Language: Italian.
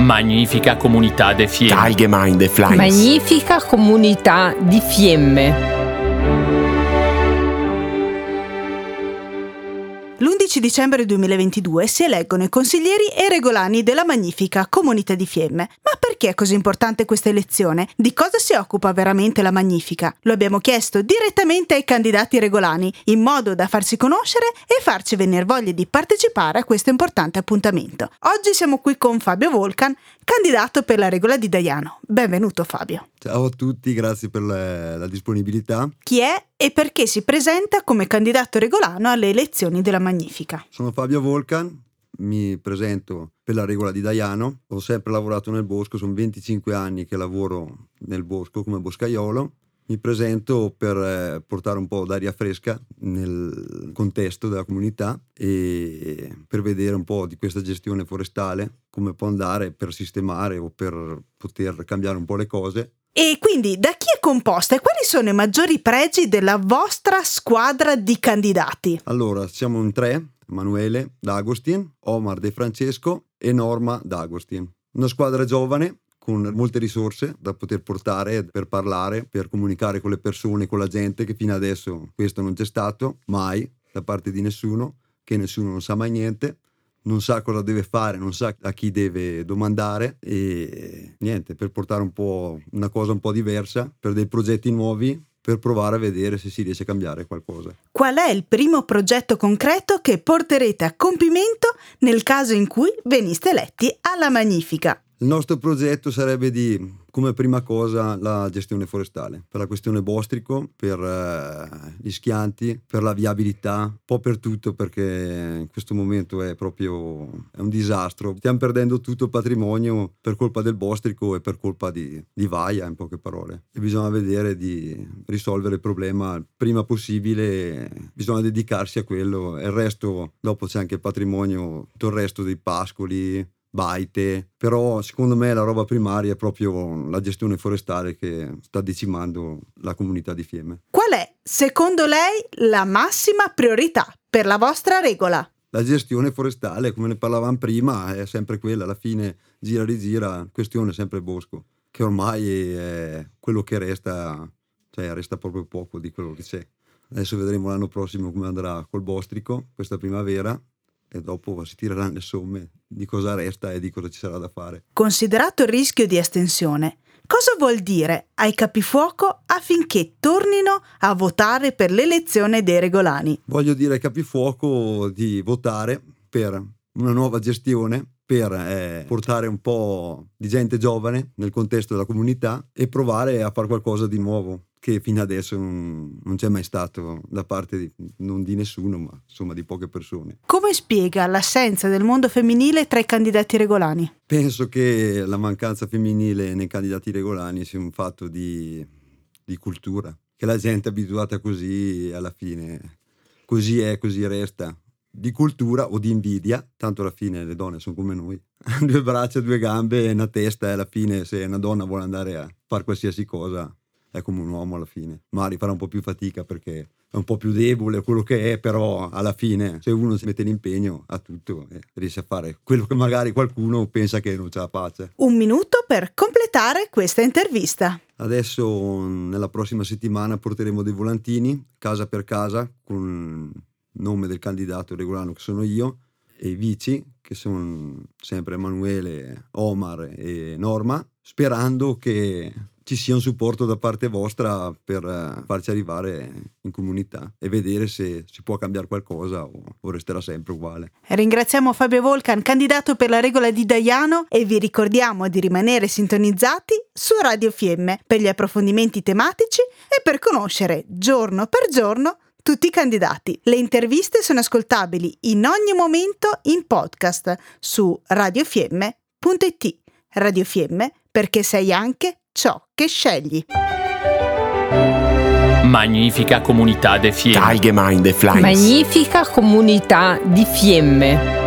Magnifica comunità de Fiemme. Allgemeine Fleiß. Magnifica comunità di Fiemme. L'11 dicembre 2022 si eleggono i consiglieri e regolani della magnifica Comunità di Fiemme. Ma perché è così importante questa elezione? Di cosa si occupa veramente la magnifica? Lo abbiamo chiesto direttamente ai candidati regolani, in modo da farsi conoscere e farci venire voglia di partecipare a questo importante appuntamento. Oggi siamo qui con Fabio Volcan, candidato per la regola di Daiano. Benvenuto Fabio. Ciao a tutti, grazie per la, la disponibilità. Chi è e perché si presenta come candidato regolano alle elezioni della Magnifica? Sono Fabio Volcan, mi presento per la regola di Daiano. Ho sempre lavorato nel bosco, sono 25 anni che lavoro nel bosco come boscaiolo. Mi presento per eh, portare un po' d'aria fresca nel contesto della comunità e per vedere un po' di questa gestione forestale, come può andare per sistemare o per poter cambiare un po' le cose E quindi da chi è composta e quali sono i maggiori pregi della vostra squadra di candidati? Allora, siamo in tre, Emanuele D'Agostin, Omar De Francesco e Norma D'Agostin. Una squadra giovane con molte risorse da poter portare per parlare, per comunicare con le persone, con la gente, che fino adesso questo non c'è stato, mai, da parte di nessuno, che nessuno non sa mai niente, non sa cosa deve fare, non sa a chi deve domandare e niente, per portare un po' una cosa un po' diversa, per dei progetti nuovi, per provare a vedere se si riesce a cambiare qualcosa. Qual è il primo progetto concreto che porterete a compimento nel caso in cui veniste eletti alla Magnifica? Il nostro progetto sarebbe di, come prima cosa, la gestione forestale, per la questione bostrico, per eh, gli schianti, per la viabilità, un po' per tutto perché in questo momento è proprio è un disastro. Stiamo perdendo tutto il patrimonio per colpa del bostrico e per colpa di, di Vaia, in poche parole. E bisogna vedere di risolvere il problema prima possibile, bisogna dedicarsi a quello. E il resto, dopo c'è anche il patrimonio, tutto il resto dei pascoli, baite, però secondo me la roba primaria è proprio la gestione forestale che sta decimando la comunità di Fiemme. Qual è, secondo lei, la massima priorità per la vostra regola? La gestione forestale, come ne parlavamo prima, è sempre quella, alla fine gira rigira, questione sempre bosco, che ormai è quello che resta, cioè resta proprio poco di quello che c'è. Adesso vedremo l'anno prossimo come andrà col bostrico, questa primavera, e dopo si tireranno le somme di cosa resta e di cosa ci sarà da fare. Considerato il rischio di estensione, cosa vuol dire ai capifuoco affinché tornino a votare per l'elezione dei regolani? Voglio dire ai capifuoco di votare per una nuova gestione, per eh, portare un po' di gente giovane nel contesto della comunità e provare a fare qualcosa di nuovo che fino adesso non, non c'è mai stato da parte di, non di nessuno, ma insomma di poche persone. Come spiega l'assenza del mondo femminile tra i candidati regolani? Penso che la mancanza femminile nei candidati regolani sia un fatto di, di cultura, che la gente è abituata così alla fine, così è, così resta. Di cultura o di invidia, tanto alla fine le donne sono come noi, due braccia, due gambe e una testa e alla fine se una donna vuole andare a fare qualsiasi cosa è come un uomo alla fine. Magari farà un po' più fatica perché è un po' più debole quello che è, però alla fine se uno si mette l'impegno a tutto eh, riesce a fare quello che magari qualcuno pensa che non ce la faccia. Un minuto per completare questa intervista. Adesso nella prossima settimana porteremo dei volantini casa per casa con il nome del candidato regolano che sono io e i vici che sono sempre Emanuele, Omar e Norma, sperando che ci sia un supporto da parte vostra per eh, farci arrivare in comunità e vedere se si può cambiare qualcosa o, o resterà sempre uguale. Ringraziamo Fabio Volcan, candidato per la regola di Daiano e vi ricordiamo di rimanere sintonizzati su Radio Fiemme per gli approfondimenti tematici e per conoscere giorno per giorno tutti i candidati. Le interviste sono ascoltabili in ogni momento in podcast su radiofiemme.it. Radio Fiemme perché sei anche ciò che scegli. Magnifica comunità de Fiemme. Allgemeine Fleiß. Magnifica comunità di Fiemme.